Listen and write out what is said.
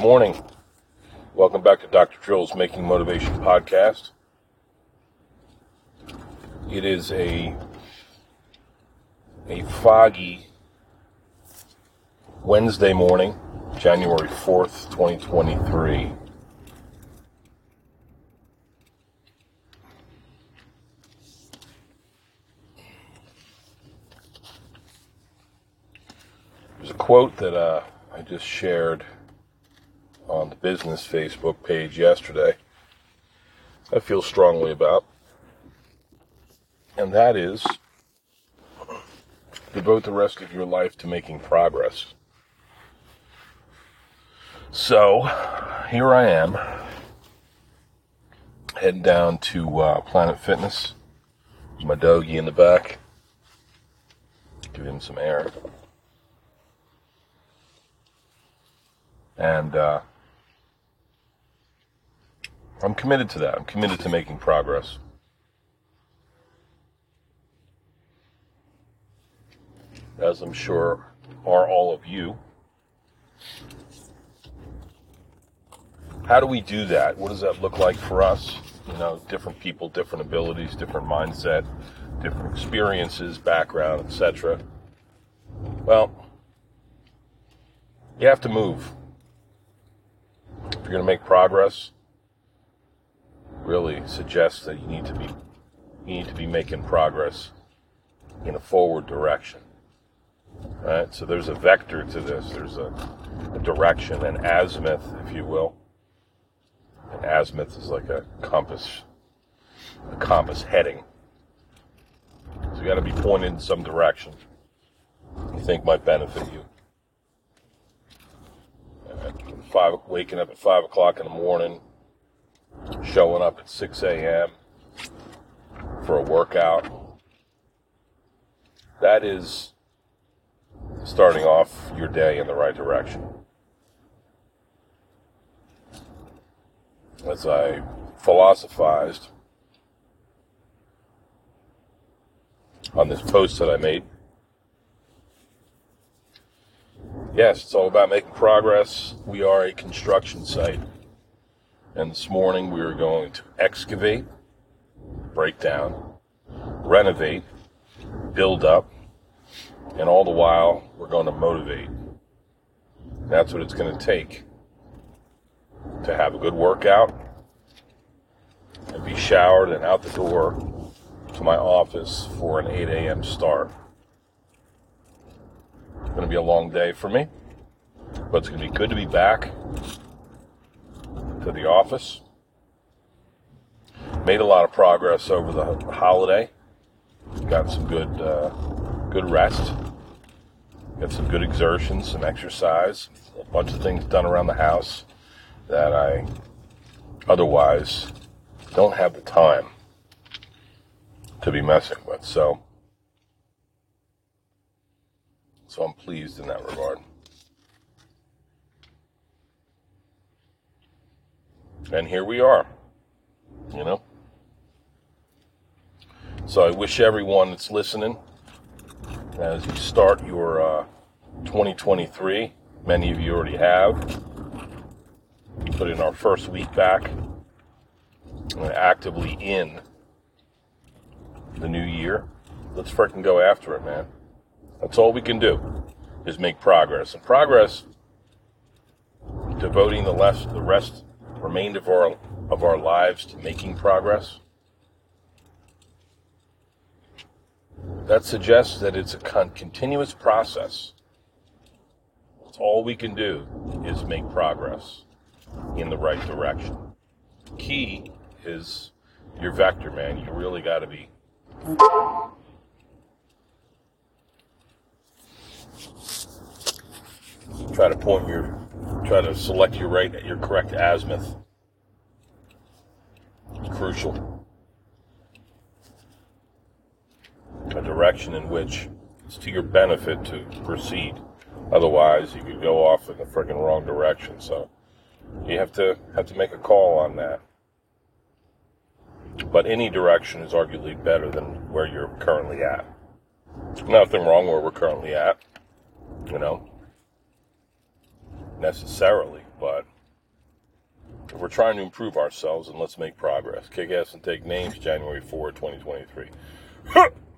Good morning. Welcome back to Dr. Drill's Making Motivation podcast. It is a a foggy Wednesday morning, January 4th, 2023. There's a quote that uh, I just shared on the business Facebook page yesterday. I feel strongly about, and that is devote the rest of your life to making progress. So, here I am, heading down to uh, Planet Fitness. There's my doggy in the back. Give him some air. And uh, I'm committed to that. I'm committed to making progress. As I'm sure are all of you. How do we do that? What does that look like for us? You know, different people, different abilities, different mindset, different experiences, background, etc. Well, you have to move. If you're going to make progress, really suggests that you need to be you need to be making progress in a forward direction. Right? So there's a vector to this. There's a, a direction, an azimuth, if you will. An azimuth is like a compass, a compass heading. So you got to be pointed in some direction you think might benefit you. Uh, five, waking up at five o'clock in the morning, showing up at 6 a.m. for a workout. That is starting off your day in the right direction. As I philosophized on this post that I made, yes, it's all about making progress. We are a construction site. And this morning we are going to excavate, break down, renovate, build up, and all the while we're going to motivate. That's what it's going to take to have a good workout and be showered and out the door to my office for an 8 a.m. start. It's going to be a long day for me, but it's going to be good to be back to the office. Made a lot of progress over the holiday. Got some good, uh, good rest. Got some good exertions, some exercise, a bunch of things done around the house that I otherwise don't have the time to be messing with. So, so I'm pleased in that regard. And here we are, you know. So I wish everyone that's listening, as you start your uh, 2023, many of you already have, put in our first week back, and actively in the new year. Let's freaking go after it, man. That's all we can do is make progress. And progress, devoting the less the rest remainder of our, of our lives to making progress, that suggests that it's a con- continuous process. All we can do is make progress in the right direction. Key is your vector, man. You really got to be. Try to point your try to select your right, your correct azimuth. It's crucial. A direction in which it's to your benefit to proceed. Otherwise, you could go off in the freaking wrong direction. So you have to have to make a call on that. But any direction is arguably better than where you're currently at. Nothing wrong where we're currently at, you know necessarily. but if we're trying to improve ourselves and let's make progress. Kick ass and take names, January 4, 2023.